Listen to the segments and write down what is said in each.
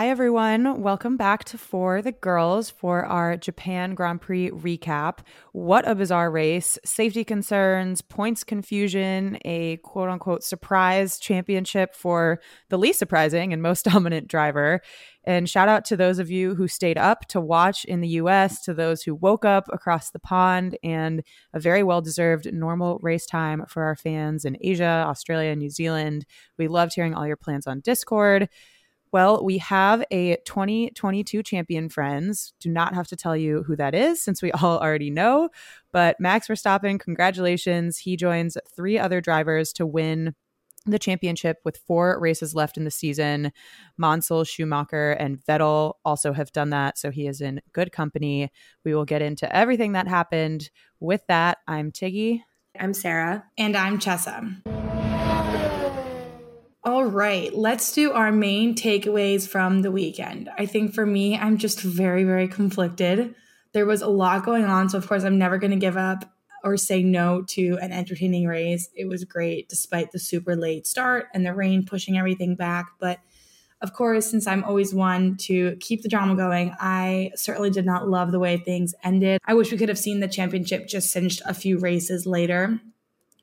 Hi, everyone. Welcome back to For the Girls for our Japan Grand Prix recap. What a bizarre race. Safety concerns, points confusion, a quote unquote surprise championship for the least surprising and most dominant driver. And shout out to those of you who stayed up to watch in the US, to those who woke up across the pond, and a very well deserved normal race time for our fans in Asia, Australia, New Zealand. We loved hearing all your plans on Discord. Well, we have a 2022 champion, friends. Do not have to tell you who that is since we all already know. But Max Verstappen, congratulations. He joins three other drivers to win the championship with four races left in the season. Mansell, Schumacher, and Vettel also have done that. So he is in good company. We will get into everything that happened. With that, I'm Tiggy. I'm Sarah. And I'm Chessa. All right, let's do our main takeaways from the weekend. I think for me, I'm just very, very conflicted. There was a lot going on. So, of course, I'm never going to give up or say no to an entertaining race. It was great despite the super late start and the rain pushing everything back. But of course, since I'm always one to keep the drama going, I certainly did not love the way things ended. I wish we could have seen the championship just cinched a few races later.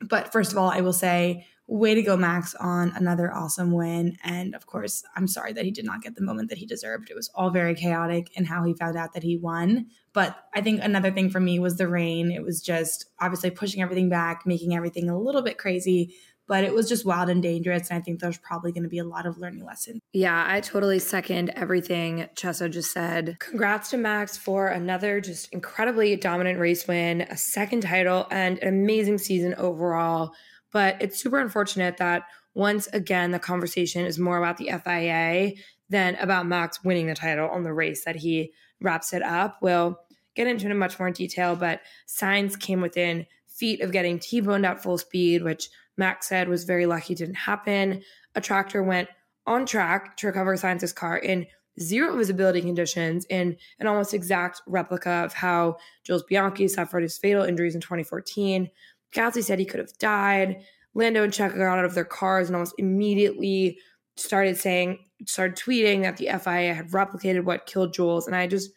But first of all, I will say way to go, Max, on another awesome win. And of course, I'm sorry that he did not get the moment that he deserved. It was all very chaotic in how he found out that he won. But I think another thing for me was the rain. It was just obviously pushing everything back, making everything a little bit crazy. But it was just wild and dangerous. And I think there's probably going to be a lot of learning lessons. Yeah, I totally second everything Chessa just said. Congrats to Max for another just incredibly dominant race win, a second title, and an amazing season overall. But it's super unfortunate that once again, the conversation is more about the FIA than about Max winning the title on the race that he wraps it up. We'll get into it in much more detail, but Sainz came within feet of getting T-boned at full speed, which Max said was very lucky didn't happen. A tractor went on track to recover Sainz's car in zero visibility conditions in an almost exact replica of how Jules Bianchi suffered his fatal injuries in 2014. Gasly said he could have died. Lando and Checo got out of their cars and almost immediately started saying, started tweeting that the FIA had replicated what killed Jules. And I just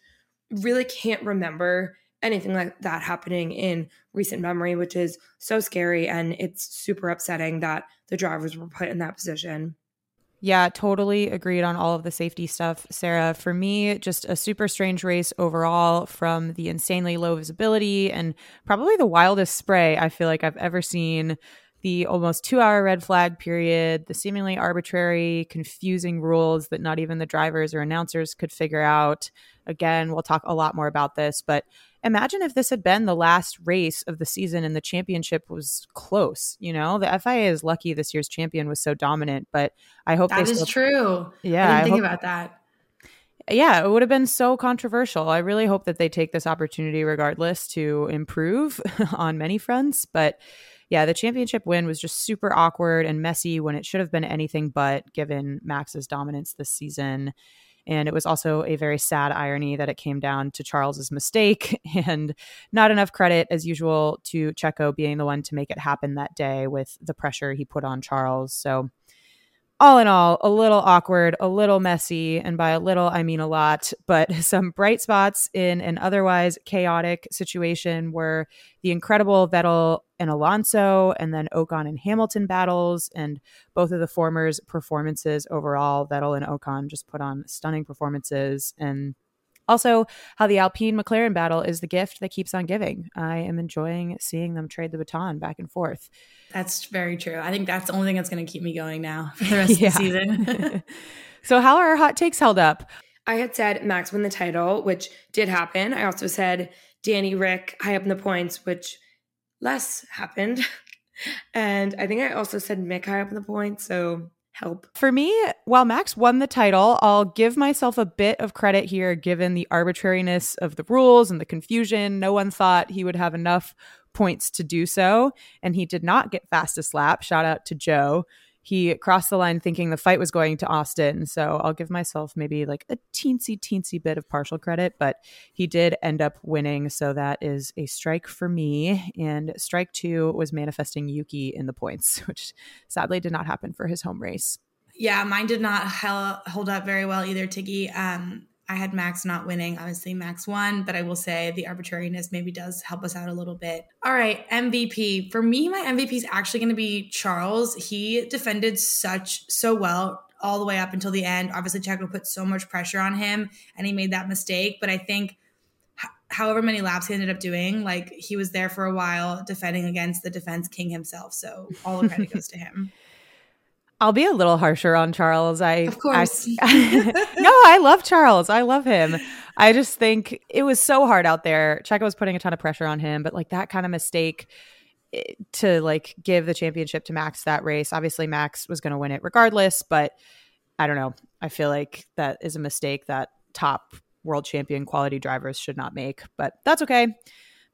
really can't remember anything like that happening in recent memory, which is so scary. And it's super upsetting that the drivers were put in that position. Yeah, totally agreed on all of the safety stuff, Sarah. For me, just a super strange race overall from the insanely low visibility and probably the wildest spray I feel like I've ever seen. The almost two hour red flag period, the seemingly arbitrary, confusing rules that not even the drivers or announcers could figure out. Again, we'll talk a lot more about this, but imagine if this had been the last race of the season and the championship was close. You know, the FIA is lucky this year's champion was so dominant, but I hope that is still, true. Yeah, I didn't I think hope, about that. Yeah, it would have been so controversial. I really hope that they take this opportunity, regardless, to improve on many fronts. But yeah, the championship win was just super awkward and messy when it should have been anything but, given Max's dominance this season. And it was also a very sad irony that it came down to Charles's mistake and not enough credit, as usual, to Checo being the one to make it happen that day with the pressure he put on Charles. So all in all, a little awkward, a little messy, and by a little, I mean a lot, but some bright spots in an otherwise chaotic situation were the incredible Vettel and Alonso, and then Ocon and Hamilton battles, and both of the formers' performances overall. Vettel and Ocon just put on stunning performances, and also, how the Alpine McLaren battle is the gift that keeps on giving. I am enjoying seeing them trade the baton back and forth. That's very true. I think that's the only thing that's going to keep me going now for the rest yeah. of the season. so, how are our hot takes held up? I had said Max win the title, which did happen. I also said Danny Ric high up in the points, which less happened. and I think I also said Mick high up in the points. So help. For me, while Max won the title, I'll give myself a bit of credit here given the arbitrariness of the rules and the confusion. No one thought he would have enough points to do so, and he did not get fastest lap. Shout out to Zhou. he crossed the line thinking the fight was going to Austin. So I'll give myself maybe like a teensy, teensy bit of partial credit, but he did end up winning. So that is a strike for me. And strike two was manifesting Yuki in the points, which sadly did not happen for his home race. Yeah, mine did not hold up very well either, Tiggy. Um, I had Max not winning. Obviously, Max won, but I will say the arbitrariness maybe does help us out a little bit. All right, MVP. For me, my MVP is actually going to be Charles. He defended such so well all the way up until the end. Obviously, Checo put so much pressure on him and he made that mistake. But I think however many laps he ended up doing, like he was there for a while defending against the defense king himself. So all the credit goes to him. I'll be a little harsher on Charles. I of course. I, no, I love Charles. I love him. I just think it was so hard out there. Checo was putting a ton of pressure on him, but like that kind of mistake eh, to like give the championship to Max that race. Obviously, Max was going to win it regardless, but I don't know. I feel like that is a mistake that top world champion quality drivers should not make, but that's okay.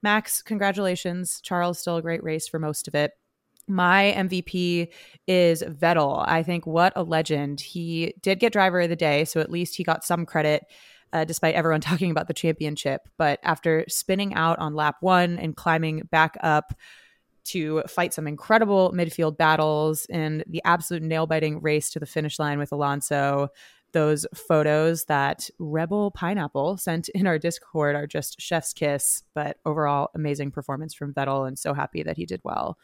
Max, congratulations. Charles, still a great race for most of it. My MVP is Vettel. I think what a legend. He did get driver of the day, so at least he got some credit. Uh, despite everyone talking about the championship. But after spinning out on lap one and climbing back up to fight some incredible midfield battles and the absolute nail biting race to the finish line with Alonso, those photos that Rebel Pineapple sent in our Discord are just chef's kiss. But overall, amazing performance from Vettel, and so happy that he did well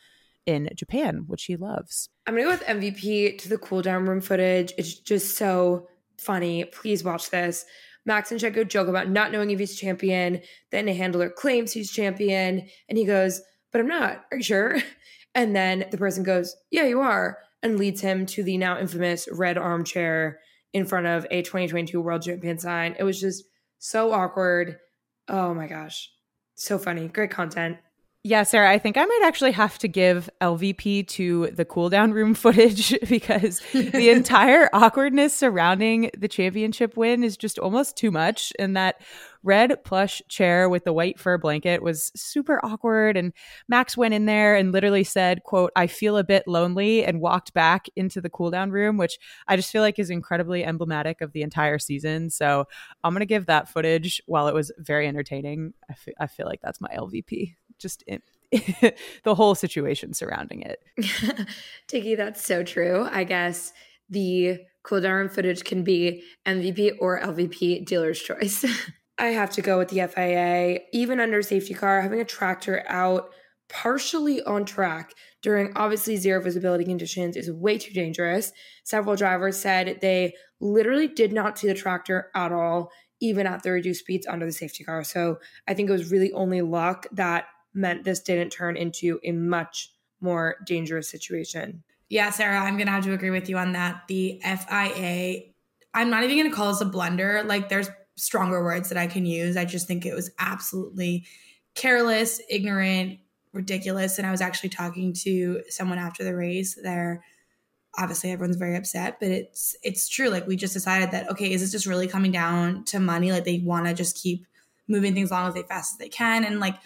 in Japan, which he loves. I'm gonna go with MVP to the cool down room footage. It's just so funny. Please watch this. Max and Checo joke about not knowing if he's champion. Then a handler claims he's champion, and he goes, "But I'm not. Are you sure?" And then the person goes, "Yeah, you are," and leads him to the now infamous red armchair in front of a 2022 World Champion sign. It was just so awkward. Oh my gosh, so funny. Great content. Yeah, Sarah, I think I might actually have to give LVP to the cooldown room footage because the entire awkwardness surrounding the championship win is just almost too much. And that red plush chair with the white fur blanket was super awkward. And Max went in there and literally said, quote, I feel a bit lonely and walked back into the cool down room, which I just feel like is incredibly emblematic of the entire season. So I'm going to give that footage, while it was very entertaining, I, f- I feel like that's my LVP just in, the whole situation surrounding it. Tiggy, that's so true. I guess the cooldown footage can be MVP or LVP dealer's choice. I have to go with the FIA. Even under safety car, having a tractor out partially on track during obviously zero visibility conditions is way too dangerous. Several drivers said they literally did not see the tractor at all, even at the reduced speeds under the safety car. So I think it was really only luck that meant this didn't turn into a much more dangerous situation. Yeah, Sarah, I'm going to have to agree with you on that. The FIA, I'm not even going to call this a blunder. Like, there's stronger words that I can use. I just think it was absolutely careless, ignorant, ridiculous. And I was actually talking to someone after the race there. Obviously, everyone's very upset, but it's it's true. Like we just decided that okay, is this just really coming down to money? Like they want to just keep moving things along as fast as they can, and like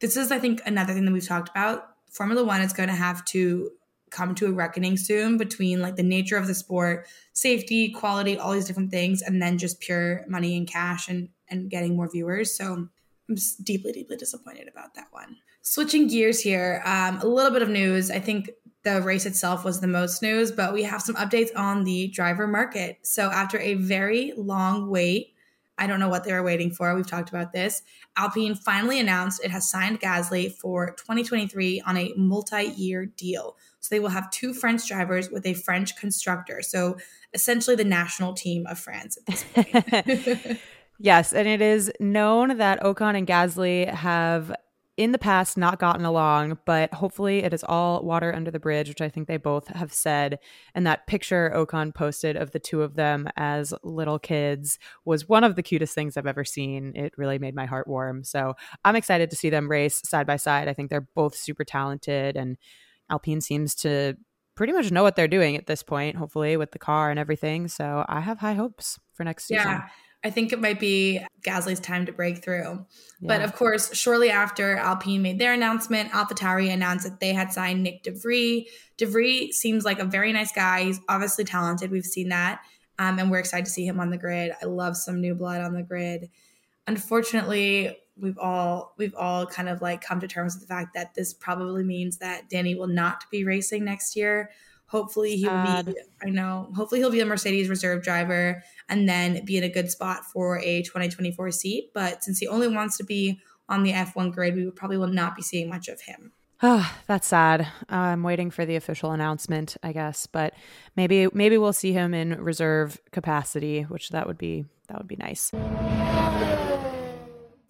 this is, I think, another thing that we've talked about. Formula One is going to have to come to a reckoning soon between like the nature of the sport, safety, quality, all these different things, and then just pure money and cash and and getting more viewers. So I'm deeply, deeply disappointed about that one. Switching gears here, um, a little bit of news. I think the race itself was the most news, but we have some updates on the driver market. So after a very long wait, I don't know what they were waiting for. We've talked about this. Alpine finally announced it has signed Gasly for 2023 on a multi year deal. So they will have two French drivers with a French constructor. So essentially the national team of France at this point. yes. And it is known that Ocon and Gasly have in the past not gotten along, but hopefully it is all water under the bridge, which I think they both have said. And that picture Ocon posted of the two of them as little kids was one of the cutest things I've ever seen. It really made my heart warm. So I'm excited to see them race side by side. I think they're both super talented, and Alpine seems to pretty much know what they're doing at this point, hopefully, with the car and everything. So I have high hopes for next season. Yeah. I think it might be Gasly's time to break through. Yeah. But of course, shortly after Alpine made their announcement, AlphaTauri announced that they had signed Nyck de Vries. DeVries seems like a very nice guy. He's obviously talented. We've seen that. Um, and we're excited to see him on the grid. I love some new blood on the grid. Unfortunately, we've all we've all kind of like come to terms with the fact that this probably means that Danny will not be racing next year Hopefully he'll be I know, hopefully he'll be a Mercedes reserve driver and then be in a good spot for a 2024 seat. But since he only wants to be on the F1 grid, we probably will not be seeing much of him. Oh, that's sad. I'm waiting for the official announcement, I guess, but maybe maybe we'll see him in reserve capacity, which that would be that would be nice.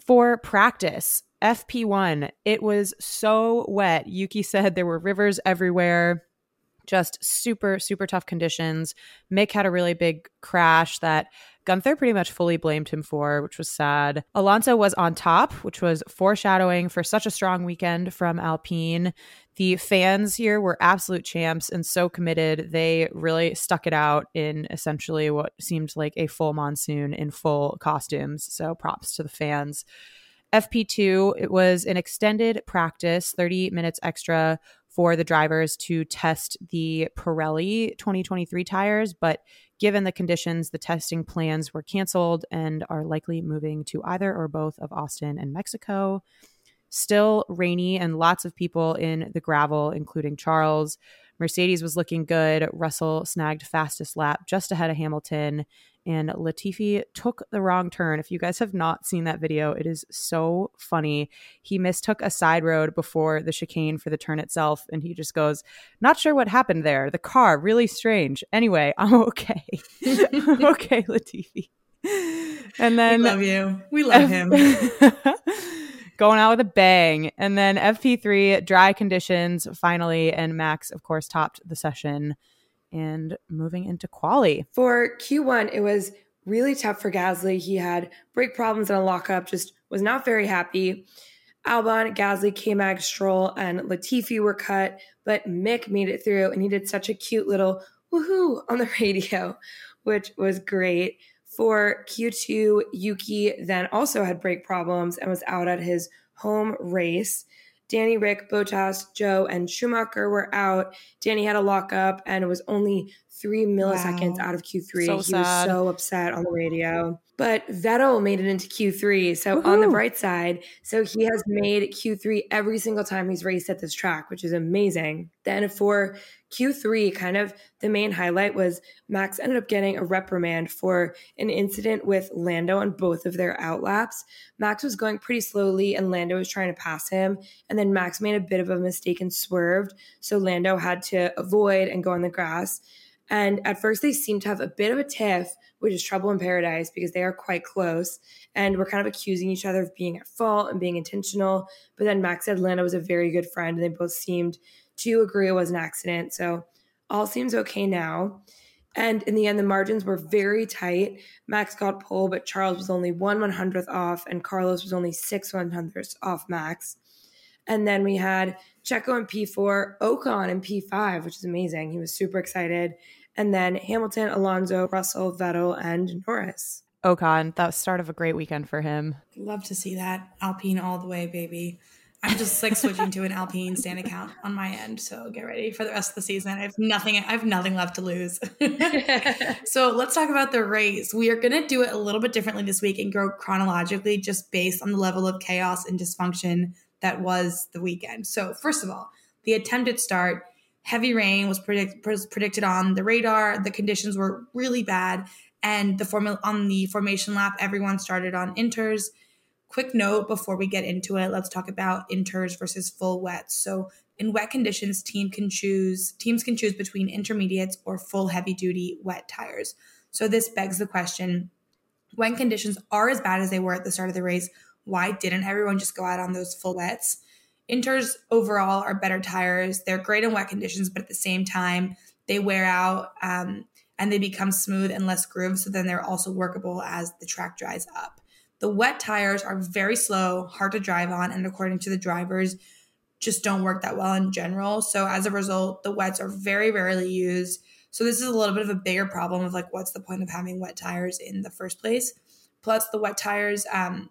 For practice, FP1, it was so wet. Yuki said there were rivers everywhere just super, super tough conditions. Mick had a really big crash that Guenther pretty much fully blamed him for, which was sad. Alonso was on top, which was foreshadowing for such a strong weekend from Alpine. The fans here were absolute champs and so committed. They really stuck it out in essentially what seemed like a full monsoon in full costumes. So props to the fans. FP2, it was an extended practice, 30 minutes extra for the drivers to test the Pirelli 2023 tires, but given the conditions, the testing plans were canceled and are likely moving to either or both of Austin and Mexico. Still rainy and lots of people in the gravel, including Charles. Mercedes was looking good. Russell snagged fastest lap just ahead of Hamilton and Latifi took the wrong turn. If you guys have not seen that video, it is so funny. He mistook a side road before the chicane for the turn itself, and he just goes, Not sure what happened there. The car, really strange. Anyway, I'm okay. okay, Latifi. And then we love you. We love him. going out with a bang. And then FP3, dry conditions finally, and Max, of course, topped the session and moving into quali. For Q1, it was really tough for Gasly. He had brake problems and a lockup, just was not very happy. Albon, Gasly, K-Mag, Stroll, and Latifi were cut, but Mick made it through and he did such a cute little woohoo on the radio, which was great. For Q2, Yuki then also had brake problems and was out at his home race. Danny, Rick, Bottas, Zhou, and Schumacher were out. Danny had a lockup and it was only three milliseconds wow. out of Q3. So he sad. was so upset on the radio. But Vettel made it into Q3. So Woo-hoo. on the bright side, so he has made Q3 every single time he's raced at this track, which is amazing. Then for Q3, kind of the main highlight was Max ended up getting a reprimand for an incident with Lando on both of their outlaps. Max was going pretty slowly and Lando was trying to pass him. And then Max made a bit of a mistake and swerved. So Lando had to avoid and go on the grass. And at first, they seemed to have a bit of a tiff, which is trouble in paradise because they are quite close. And we're kind of accusing each other of being at fault and being intentional. But then Max said Lando was a very good friend, and they both seemed to agree it was an accident. So all seems okay now. And in the end, the margins were very tight. Max got pole, but Charles was only one one hundredth off, and Carlos was only six one hundredths off Max. And then we had Checo in P4, Ocon in P5, which is amazing. He was super excited and then Hamilton, Alonso, Russell, Vettel, and Norris. Oh, Ocon, that was start of a great weekend for him. Love to see that. Alpine all the way, baby. I'm just like switching to an Alpine stand account on my end. So get ready for the rest of the season. I have nothing. I have nothing left to lose. so let's talk about the race. We are going to do it a little bit differently this week and go chronologically, just based on the level of chaos and dysfunction that was the weekend. So first of all, the attempted start heavy rain was, predict, predicted on the radar. The conditions were really bad. And the formula on the formation lap, everyone started on inters. Quick note before we get into it, let's talk about inters versus full wets. So in wet conditions, team can choose teams can choose between intermediates or full heavy duty wet tires. So this begs the question, when conditions are as bad as they were at the start of the race, why didn't everyone just go out on those full wets? Inters overall are better tires. They're great in wet conditions, but at the same time, they wear out um, and they become smooth and less grooved. So then they're also workable as the track dries up. The wet tires are very slow, hard to drive on, and according to the drivers, just don't work that well in general. So as a result, the wets are very rarely used. So this is a little bit of a bigger problem of like, what's the point of having wet tires in the first place? Plus, the wet tires um,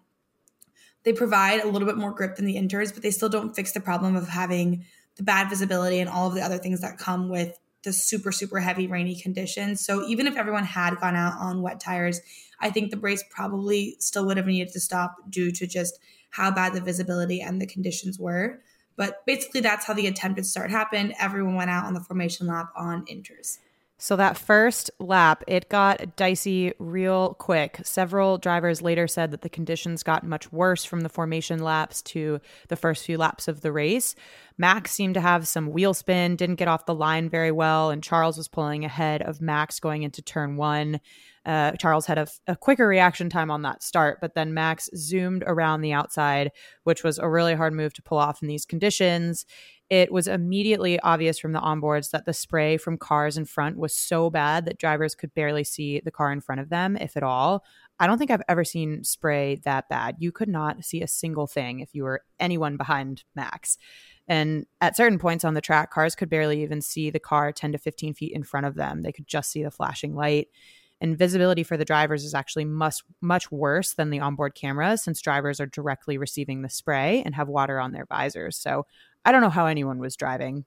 they provide a little bit more grip than the inters, but they still don't fix the problem of having the bad visibility and all of the other things that come with the super, super heavy rainy conditions. So even if everyone had gone out on wet tires, I think the race probably still would have needed to stop due to just how bad the visibility and the conditions were. But basically, that's how the attempted start happened. Everyone went out on the formation lap on inters. So that first lap, it got dicey real quick. Several drivers later said that the conditions got much worse from the formation laps to the first few laps of the race. Max seemed to have some wheel spin, didn't get off the line very well, and Charles was pulling ahead of Max going into turn one. Uh, Charles had a, a, quicker reaction time on that start, but then Max zoomed around the outside, which was a really hard move to pull off in these conditions it was immediately obvious from the onboards that the spray from cars in front was so bad that drivers could barely see the car in front of them, if at all. I don't think I've ever seen spray that bad. You could not see a single thing if you were anyone behind Max. And at certain points on the track, cars could barely even see the car 10 to 15 feet in front of them. They could just see the flashing light. And visibility for the drivers is actually much much worse than the onboard cameras since drivers are directly receiving the spray and have water on their visors. So I don't know how anyone was driving.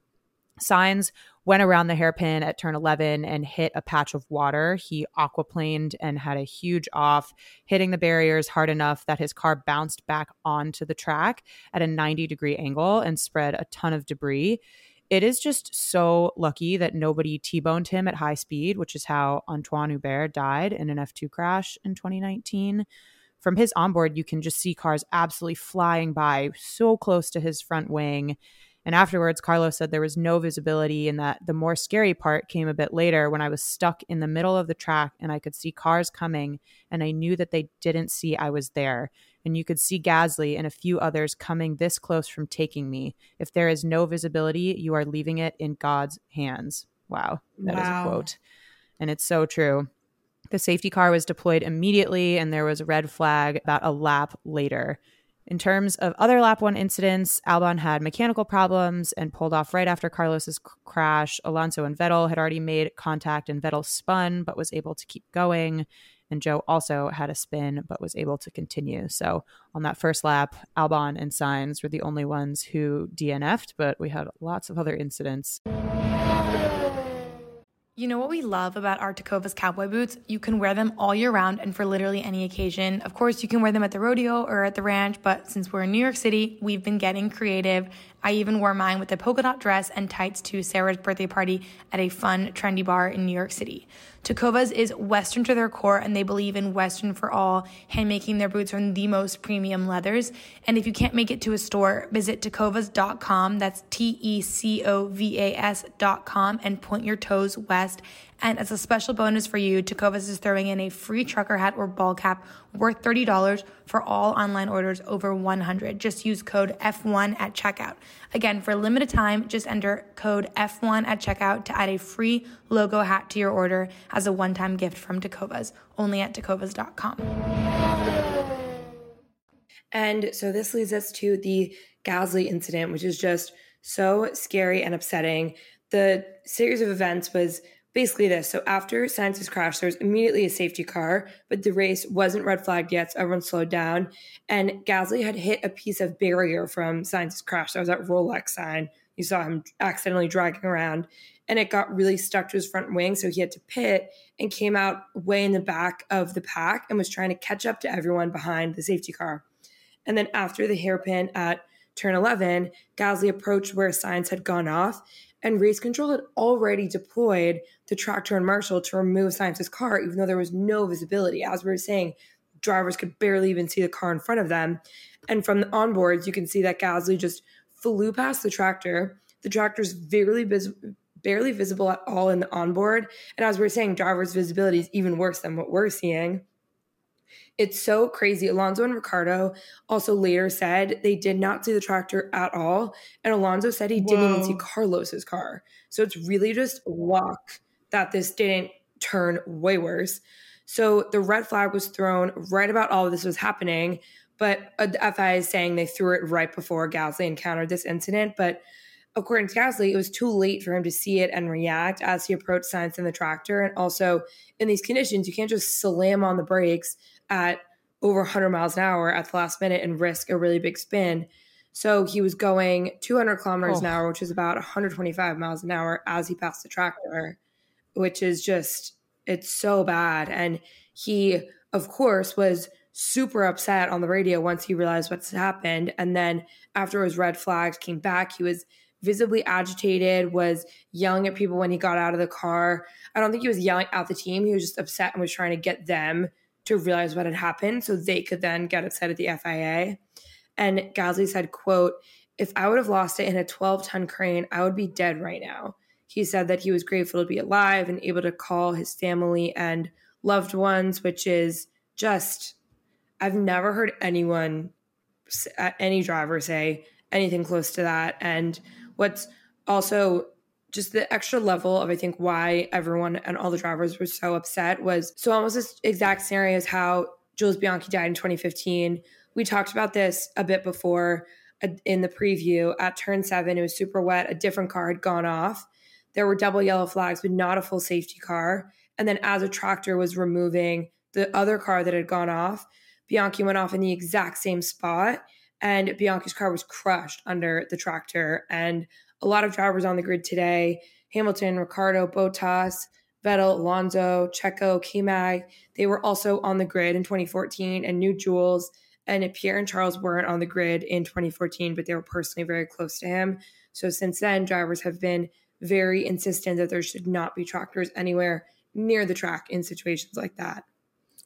Sainz went around the hairpin at turn 11 and hit a patch of water. He aquaplaned and had a huge off, hitting the barriers hard enough that his car bounced back onto the track at a 90 degree angle and spread a ton of debris. It is just so lucky that nobody T boned him at high speed, which is how Antoine Hubert died in an F2 crash in 2019 from his onboard, you can just see cars absolutely flying by so close to his front wing. And afterwards, Carlos said there was no visibility, and that the more scary part came a bit later when I was stuck in the middle of the track and I could see cars coming, and I knew that they didn't see I was there. And you could see Gasly and a few others coming this close from taking me. If there is no visibility, you are leaving it in God's hands. Wow, that wow. is a quote. And it's so true. The safety car was deployed immediately, and there was a red flag about a lap later. In terms of other lap one incidents, Albon had mechanical problems and pulled off right after Carlos's crash. Alonso and Vettel had already made contact, and Vettel spun but was able to keep going. And Zhou also had a spin but was able to continue. So on that first lap, Albon and Sainz were the only ones who DNF'd, but we had lots of other incidents. You know what we love about our Tecovas cowboy boots? You can wear them all year round and for literally any occasion. Of course, you can wear them at the rodeo or at the ranch, but since we're in New York City, we've been getting creative I even wore mine with a polka dot dress and tights to Sarah's birthday party at a fun, trendy bar in New York City. Tecovas is Western to their core, and they believe in Western for all, handmaking their boots from the most premium leathers. And if you can't make it to a store, visit tecovas.com. That's T E C O V A S.com and point your toes west and as a special bonus for you, Tecovas is throwing in a free trucker hat or ball cap worth $30 for all online orders over 100. Just use code F1 at checkout. Again, for a limited time, just enter code F1 at checkout to add a free logo hat to your order as a one-time gift from Tecovas, only at tecovas.com. And so this leads us to the Gasly incident, which is just so scary and upsetting. The series of events was basically this. So after Sainz's crash, there was immediately a safety car, but the race wasn't red flagged yet, so everyone slowed down. And Gasly had hit a piece of barrier from Sainz's crash. That was that Rolex sign. You saw him accidentally dragging around, and it got really stuck to his front wing, so he had to pit and came out way in the back of the pack and was trying to catch up to everyone behind the safety car. And then after the hairpin at turn 11, Gasly approached where Sainz had gone off and race control had already deployed the tractor and marshal to remove Sainz's car, even though there was no visibility. As we were saying, drivers could barely even see the car in front of them. And from the onboards, you can see that Gasly just flew past the tractor. The tractor's barely, vis- barely visible at all in the onboard. And as we are saying, drivers' visibility is even worse than what we're seeing. It's so crazy. Alonso and Ricciardo also later said they did not see the tractor at all. And Alonso said he didn't even see Carlos's car. So it's really just luck that this didn't turn way worse. So the red flag was thrown right about all of this was happening. But the FIA is saying they threw it right before Gasly encountered this incident. But according to Gasly, it was too late for him to see it and react as he approached Sainz in the tractor. And also, in these conditions, you can't just slam on the brakes at over 100 miles an hour at the last minute and risk a really big spin. So he was going 200 kilometers oh. an hour, which is about 125 miles an hour as he passed the tractor, which is just, it's so bad. And he, of course, was super upset on the radio once he realized what's happened. And then after his red flags came back, he was visibly agitated, was yelling at people when he got out of the car. I don't think he was yelling at the team. He was just upset and was trying to get them to realize what had happened so they could then get upset at the FIA. And Gasly said, quote, if I would have lost it in a 12 ton crane, I would be dead right now. He said that he was grateful to be alive and able to call his family and loved ones, which is just, I've never heard anyone, uh, any driver say anything close to that. And what's also just the extra level of I think why everyone and all the drivers were so upset was so almost this exact scenario as how Jules Bianchi died in 2015. We talked about this a bit before uh, in the preview at turn seven. It was super wet. A different car had gone off. There were double yellow flags, but not a full safety car. And then as a tractor was removing the other car that had gone off, Bianchi went off in the exact same spot. And Bianchi's car was crushed under the tractor. And a lot of drivers on the grid today Hamilton, Ricciardo, Bottas, Vettel, Alonso, Checo, K-Mag. They were also on the grid in 2014 and new Jules. And Pierre and Charles weren't on the grid in 2014, but they were personally very close to him. So since then, drivers have been very insistent that there should not be tractors anywhere near the track in situations like that.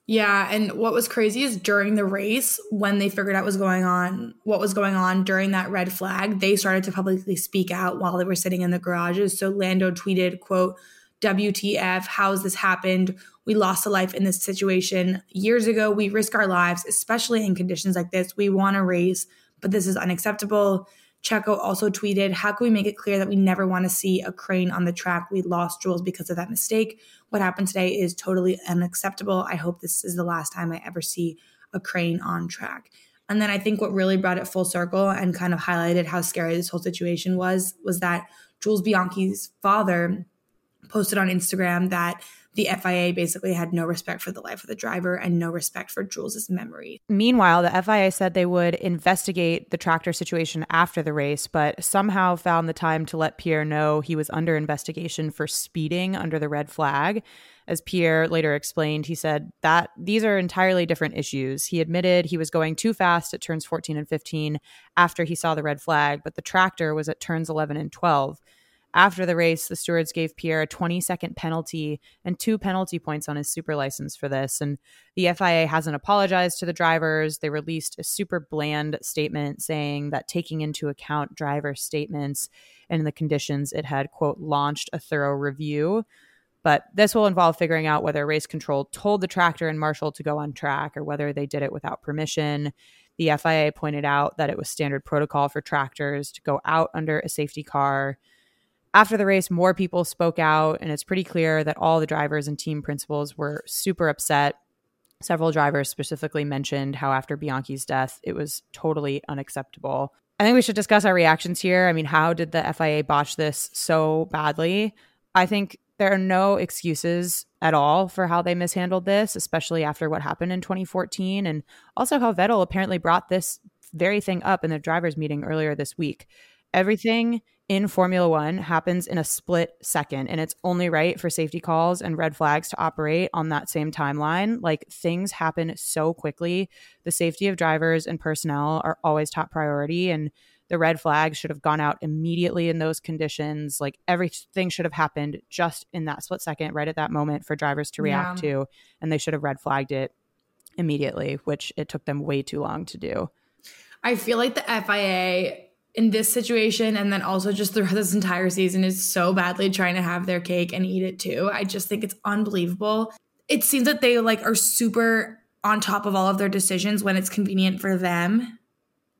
Yeah, and what was crazy is during the race, when they figured out what was going on, what was going on during that red flag, they started to publicly speak out while they were sitting in the garages. So Lando tweeted, quote, WTF, how has this happened? We lost a life in this situation. Years ago, we risk our lives, especially in conditions like this. We want to race, but this is unacceptable. Checo also tweeted, How can we make it clear that we never want to see a crane on the track? We lost Jules because of that mistake. What happened today is totally unacceptable. I hope this is the last time I ever see a crane on track. And then I think what really brought it full circle and kind of highlighted how scary this whole situation was was that Jules Bianchi's father posted on Instagram that the FIA basically had no respect for the life of the driver and no respect for Jules's memory. Meanwhile, the FIA said they would investigate the tractor situation after the race, but somehow found the time to let Pierre know he was under investigation for speeding under the red flag. As Pierre later explained, he said that these are entirely different issues. He admitted he was going too fast at turns 14 and 15 after he saw the red flag, but the tractor was at turns 11 and 12. After the race, the stewards gave Pierre a 20 second penalty and two penalty points on his super license for this. And the FIA hasn't apologized to the drivers. They released a super bland statement saying that taking into account driver statements and the conditions, it had, quote, launched a thorough review. But this will involve figuring out whether race control told the tractor and marshal to go on track or whether they did it without permission. The FIA pointed out that it was standard protocol for tractors to go out under a safety car after the race, more people spoke out, and it's pretty clear that all the drivers and team principals were super upset. Several drivers specifically mentioned how after Bianchi's death, it was totally unacceptable. I think we should discuss our reactions here. I mean, how did the FIA botch this so badly? I think there are no excuses at all for how they mishandled this, especially after what happened in 2014, and also how Vettel apparently brought this very thing up in the drivers' meeting earlier this week. Everything in Formula One happens in a split second, and it's only right for safety calls and red flags to operate on that same timeline. Like things happen so quickly. The safety of drivers and personnel are always top priority, and the red flags should have gone out immediately in those conditions. Like everything should have happened just in that split second, right at that moment for drivers to react yeah. to, and they should have red flagged it immediately, which it took them way too long to do. I feel like the FIA in this situation and then also just throughout this entire season is so badly trying to have their cake and eat it too. I just think it's unbelievable. It seems that they like are super on top of all of their decisions when it's convenient for them.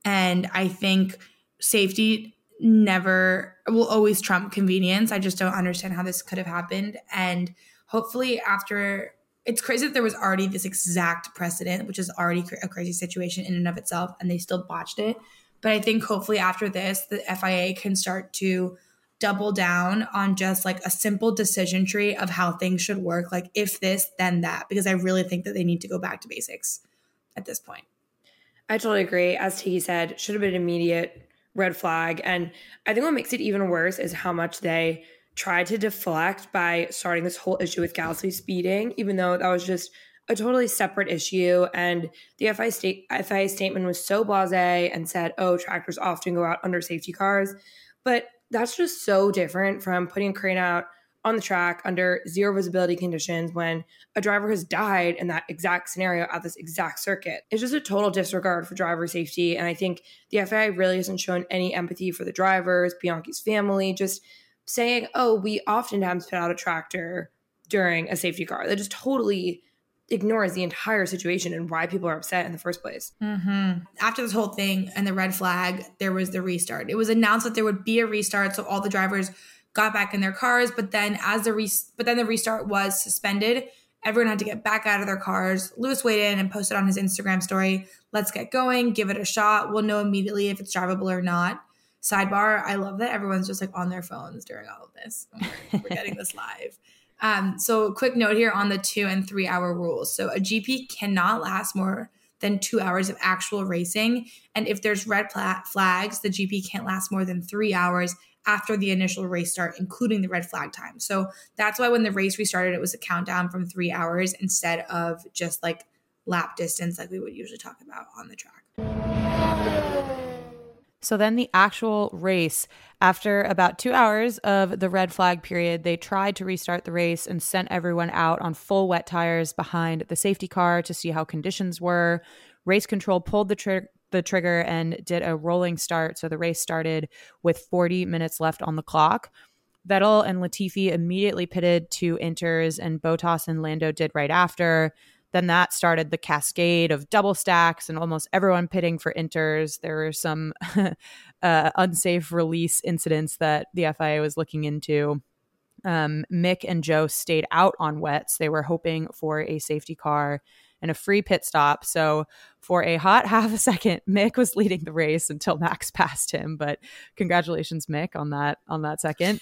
And I think safety never will always trump convenience. I just don't understand how this could have happened. And hopefully after it's crazy that there was already this exact precedent, which is already a crazy situation in and of itself, and they still botched it. But I think hopefully after this, the FIA can start to double down on just like a simple decision tree of how things should work. Like if this, then that, because I really think that they need to go back to basics at this point. I totally agree. As T said, should have been immediate red flag. And I think what makes it even worse is how much they tried to deflect by starting this whole issue with Gasly speeding, even though that was just a totally separate issue. And the FIA, state, FIA statement was so blase and said, oh, tractors often go out under safety cars. But that's just so different from putting a crane out on the track under zero visibility conditions when a driver has died in that exact scenario at this exact circuit. It's just a total disregard for driver safety. And I think the FIA really hasn't shown any empathy for the drivers, Bianchi's family, just saying, oh, we oftentimes put out a tractor during a safety car. That just totally ignores the entire situation and why people are upset in the first place. Mm-hmm. After this whole thing and the red flag, there was the restart. It was announced that there would be a restart, so all the drivers got back in their cars. But then as the re- but then the restart was suspended. Everyone had to get back out of their cars. Lewis weighed in and posted on his Instagram story, "Let's get going, give it a shot. We'll know immediately if it's drivable or not." Sidebar: I love that everyone's just like on their phones during all of this. We're getting this live. Um, so, quick note here on the two and three hour rules. So, a GP cannot last more than two hours of actual racing. And if there's red flags, the GP can't last more than three hours after the initial race start, including the red flag time. So that's why when the race restarted, it was a countdown from three hours instead of just like lap distance, like we would usually talk about on the track. So then the actual race, after about two hours of the red flag period, they tried to restart the race and sent everyone out on full wet tires behind the safety car to see how conditions were. Race control pulled the trigger the trigger and did a rolling start. So the race started with 40 minutes left on the clock. Vettel and Latifi immediately pitted to inters, and Bottas and Lando did right after. Then that started the cascade of double stacks and almost everyone pitting for inters. There were some uh, unsafe release incidents that the FIA was looking into. Um, Mick and Zhou stayed out on wets. They were hoping for a safety car and a free pit stop. So for a hot half a second, Mick was leading the race until Max passed him. But congratulations, Mick, on that on that second.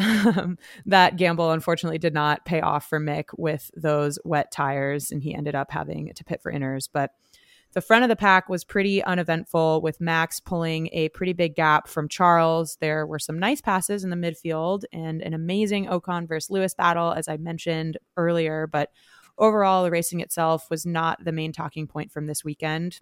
Um, that gamble unfortunately did not pay off for Mick with those wet tires, and he ended up having to pit for inters. But the front of the pack was pretty uneventful with Max pulling a pretty big gap from Charles. There were some nice passes in the midfield and an amazing Ocon versus Lewis battle, as I mentioned earlier. But overall, the racing itself was not the main talking point from this weekend.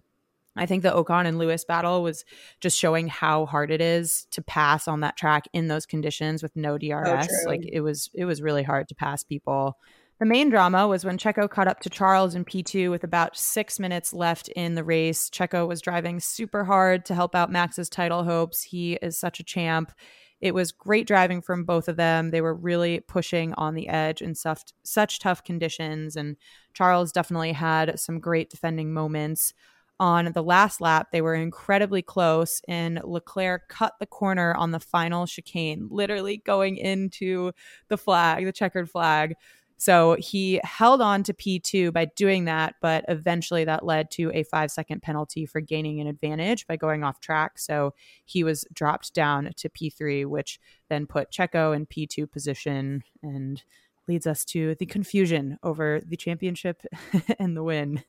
I think the Ocon and Lewis battle was just showing how hard it is to pass on that track in those conditions with no DRS. Oh, like it was it was really hard to pass people. The main drama was when Checo caught up to Charles in P2 with about six minutes left in the race. Checo was driving super hard to help out Max's title hopes. He is such a champ. It was great driving from both of them. They were really pushing on the edge in such, such tough conditions. And Charles definitely had some great defending moments. On the last lap, they were incredibly close, and Leclerc cut the corner on the final chicane, literally going into the flag, the checkered flag. So he held on to P2 by doing that, but eventually that led to a five second penalty for gaining an advantage by going off track. So he was dropped down to P3, which then put Checo in P2 position and leads us to the confusion over the championship and the win.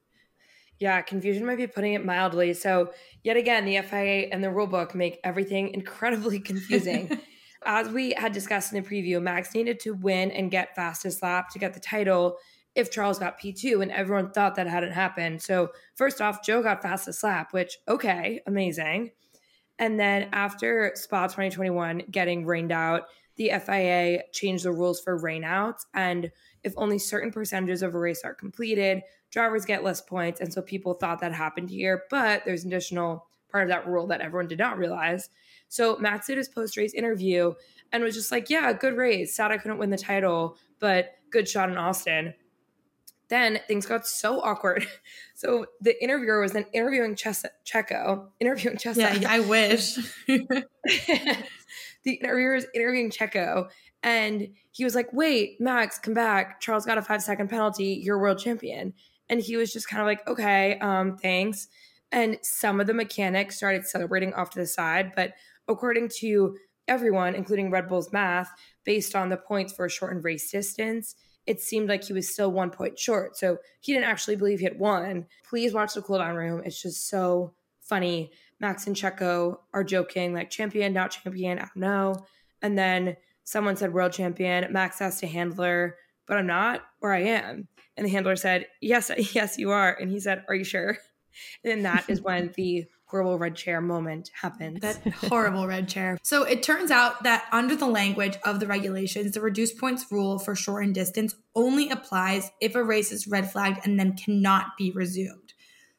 Yeah, confusion might be putting it mildly. So, yet again, the FIA and the rulebook make everything incredibly confusing. as we had discussed in the preview, Max needed to win and get fastest lap to get the title if Charles got P2, and everyone thought that hadn't happened. So, first off, Zhou got fastest lap, which, okay, amazing. And then after Spa 2021 getting rained out, the FIA changed the rules for rainouts. And if only certain percentages of a race are completed, drivers get less points. And so people thought that happened here. But there's an additional part of that rule that everyone did not realize. So Max did his post race interview and was just like, yeah, good race. Sad I couldn't win the title, but good shot in Austin. Then things got so awkward. So the interviewer was then interviewing Ches- Checo, interviewing Checo. Yeah, I wish. the interviewer was interviewing Checo, and he was like, "Wait, Max, come back. Charles got a five second penalty. You're world champion." And he was just kind of like, "Okay, um, thanks." And some of the mechanics started celebrating off to the side, but according to everyone, including Red Bull's math, based on the points for a shortened race distance, it seemed like he was still one point short. So he didn't actually believe he had won. Please watch the cool down room. It's just so funny. Max and Checo are joking, like champion, not champion, I don't know. And then someone said world champion. Max asked a handler but I'm not, or I am. And the handler said, Yes, yes, you are. And he said, Are you sure? And then that is when the horrible red chair moment happens. That horrible red chair. So it turns out that under the language of the regulations, the reduced points rule for short and distance only applies if a race is red flagged and then cannot be resumed.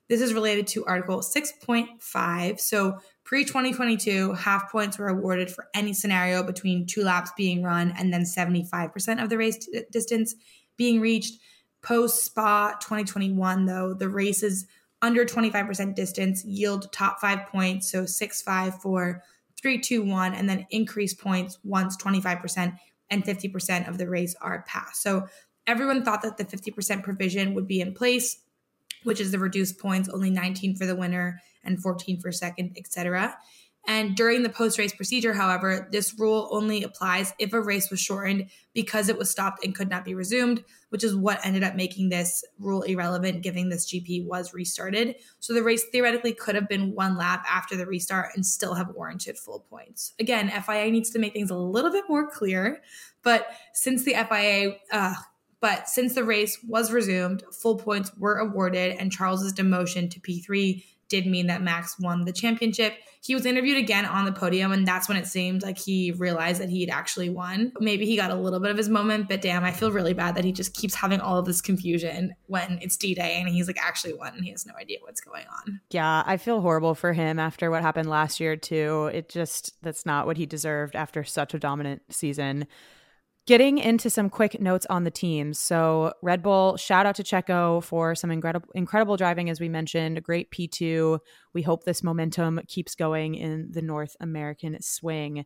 This is related to Article 6.5. So pre 2022, half points were awarded for any scenario between two laps being run and then 75% of the race t- distance being reached. Post Spa 2021, though, the races under 25% distance yield top five points. So 6 5 4 3 2 1, and then increase points once 25% and 50% of the race are passed. So everyone thought that the 50% provision would be in place, which is the reduced points, only 19 for the winner and 14 for second, etc. And during the post race procedure, however, this rule only applies if a race was shortened because it was stopped and could not be resumed, which is what ended up making this rule irrelevant, given this GP was restarted. So the race theoretically could have been one lap after the restart and still have warranted full points. Again, FIA needs to make things a little bit more clear, but since the FIA, uh, but since the race was resumed, full points were awarded, and Charles's demotion to P3 did mean that Max won the championship. He was interviewed again on the podium, and that's when it seemed like he realized that he'd actually won. Maybe he got a little bit of his moment, but damn, I feel really bad that he just keeps having all of this confusion when it's D Day and he's like actually won and he has no idea what's going on. Yeah, I feel horrible for him after what happened last year, too. It just, that's not what he deserved after such a dominant season. Getting into some quick notes on the teams. So, Red Bull, shout out to Checo for some incredible incredible driving as we mentioned, great P2. We hope this momentum keeps going in the North American swing.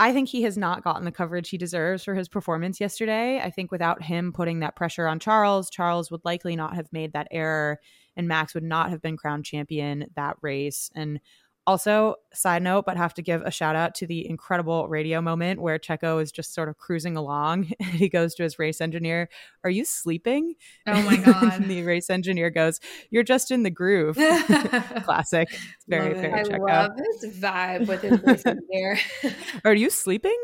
I think he has not gotten the coverage he deserves for his performance yesterday. I think without him putting that pressure on Charles, Charles would likely not have made that error and Max would not have been crowned champion that race. And also, side note, but have to give a shout out to the incredible radio moment where Checo is just sort of cruising along. And he goes to his race engineer, Are you sleeping? Oh my God. and the race engineer goes, You're just in the groove. Classic. It's very, Love very I Checo. love his vibe with his race engineer. Are you sleeping?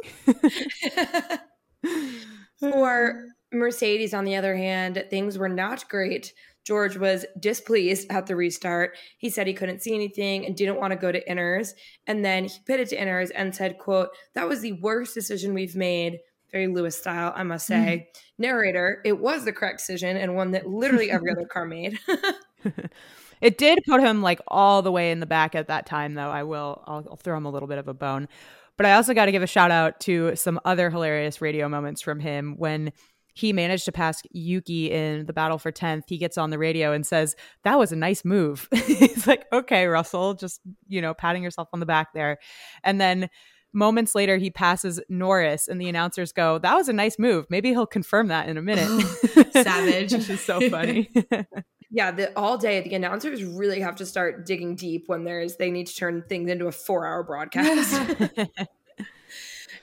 For Mercedes, on the other hand, things were not great. George was displeased at the restart. He said he couldn't see anything and didn't want to go to inters. And then he pitted to inters and said, quote, that was the worst decision we've made. Very Lewis style, I must say. Mm-hmm. Narrator, it was the correct decision and one that literally every other car made. It did put him like all the way in the back at that time, though. I will, I'll, I'll throw him a little bit of a bone. But I also got to give a shout out to some other hilarious radio moments from him when he managed to pass Yuki in the battle for 10th. He gets on the radio and says, That was a nice move. He's like, Okay, Russell, just, you know, patting yourself on the back there. And then moments later, he passes Norris, and the announcers go, That was a nice move. Maybe he'll confirm that in a minute. Savage. Which is so funny. yeah, the, all day the announcers really have to start digging deep when there's they need to turn things into a four hour broadcast.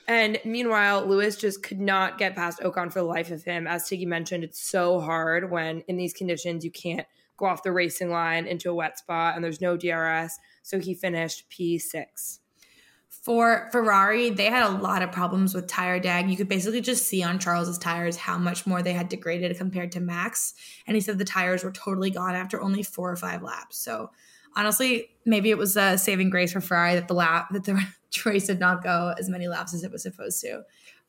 And meanwhile, Lewis just could not get past Ocon for the life of him. As Tiggy mentioned, it's so hard when in these conditions you can't go off the racing line into a wet spot and there's no DRS. So he finished P6. For Ferrari, they had a lot of problems with tire drag. You could basically just see on Charles's tires how much more they had degraded compared to Max. And he said the tires were totally gone after only four or five laps. So honestly, maybe it was a saving grace for Ferrari that the lap that the race did not go as many laps as it was supposed to.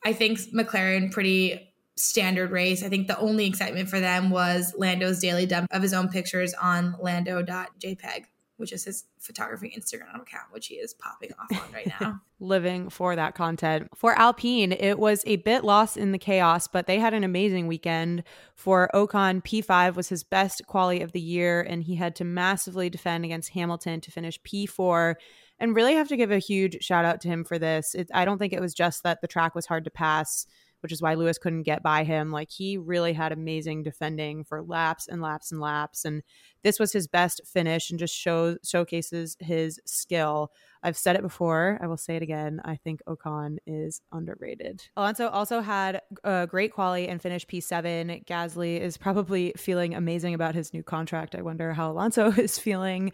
I think McLaren pretty standard race. I think the only excitement for them was Lando's daily dump of his own pictures on lando.jpg, which is his photography Instagram account, which he is popping off on right now. Living for that content. For Alpine, it was a bit lost in the chaos, but they had an amazing weekend. For Ocon, P5 was his best quality of the year, and he had to massively defend against Hamilton to finish P4 and really have to give a huge shout out to him for this. It, I don't think it was just that the track was hard to pass, which is why Lewis couldn't get by him. Like he really had amazing defending for laps and laps and laps, and this was his best finish and just shows showcases his skill. I've said it before. I will say it again. I think Ocon is underrated. Alonso also had a great quali and finished P7. Gasly is probably feeling amazing about his new contract. I wonder how Alonso is feeling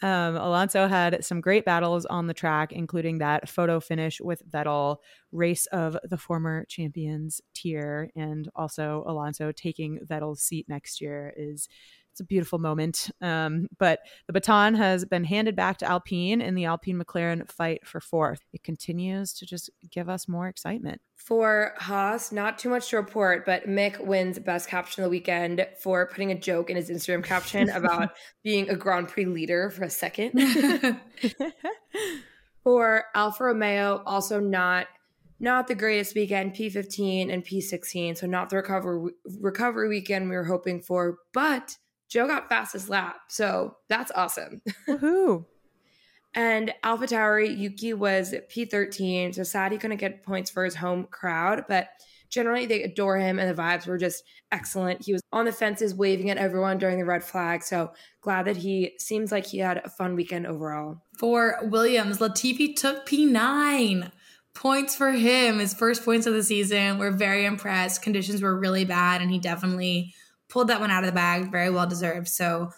Um, Alonso had some great battles on the track, including that photo finish with Vettel, race of the former champions tier, and also Alonso taking Vettel's seat next year is it's a beautiful moment. Um, but the baton has been handed back to Alpine in the Alpine McLaren fight for fourth. It continues to just give us more excitement. For Haas, not too much to report, but Mick wins best caption of the weekend for putting a joke in his Instagram caption about being a Grand Prix leader for a second. for Alfa Romeo, also not not the greatest weekend, P15 and P16, so not the recovery recovery weekend we were hoping for, but Zhou got fastest lap. So that's awesome. Woohoo. and Alpha Tauri, Yuki was P13. So sad he couldn't get points for his home crowd, but generally they adore him and the vibes were just excellent. He was on the fences waving at everyone during the red flag. So glad that he seems like he had a fun weekend overall. For Williams, Latifi took P9 points for him. His first points of the season. We're very impressed. Conditions were really bad, and he definitely pulled that one out of the bag, very well deserved. So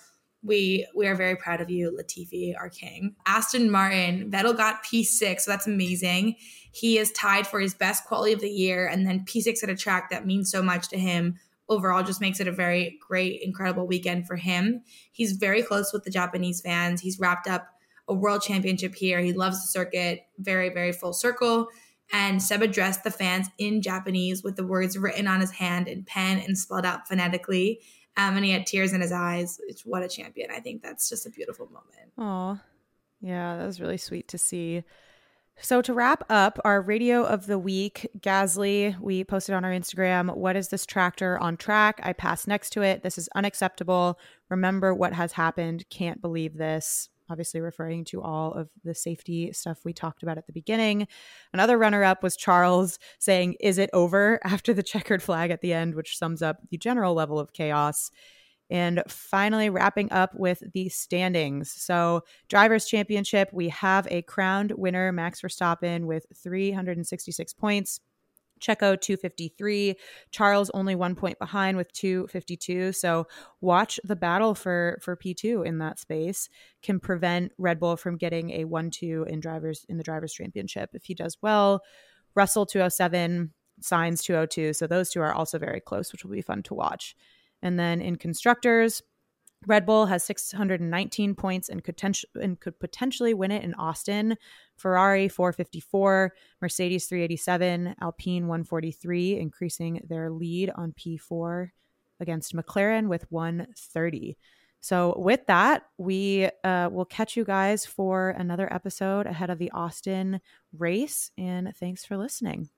we we are very proud of you, Latifi, our king. Aston Martin, Vettel got P6, so that's amazing. He is tied for his best quality of the year, and then P6 at a track that means so much to him. Overall, just makes it a very great, incredible weekend for him. He's very close with the Japanese fans. He's wrapped up a world championship here. He loves the circuit, very, very full circle. And Seb addressed the fans in Japanese with the words written on his hand in pen and spelled out phonetically. Um, and he had tears in his eyes. It's, What a champion. I think that's just a beautiful moment. Oh, yeah, that was really sweet to see. So, to wrap up our radio of the week, Gasly, we posted on our Instagram, What is this tractor on track? I passed next to it. This is unacceptable. Remember what has happened. Can't believe this obviously referring to all of the safety stuff we talked about at the beginning. Another runner up was Charles saying, Is it over after the checkered flag at the end, which sums up the general level of chaos. And finally, wrapping up with the standings. So, Drivers' Championship, we have a crowned winner, Max Verstappen, with 366 points. Checo 253, Charles only one point behind with 252. So watch the battle for for P2 in that space can prevent Red Bull from getting a 1-2 in drivers in the drivers championship. If he does well, Russell 207, Sainz 202. So those two are also very close, which will be fun to watch. And then in constructors, Red Bull has 619 points and could, and could potentially win it in Austin. Ferrari 454, Mercedes 387, Alpine 143, increasing their lead on P4 against McLaren with 130. So, with that, we uh, will catch you guys for another episode ahead of the Austin race. And thanks for listening.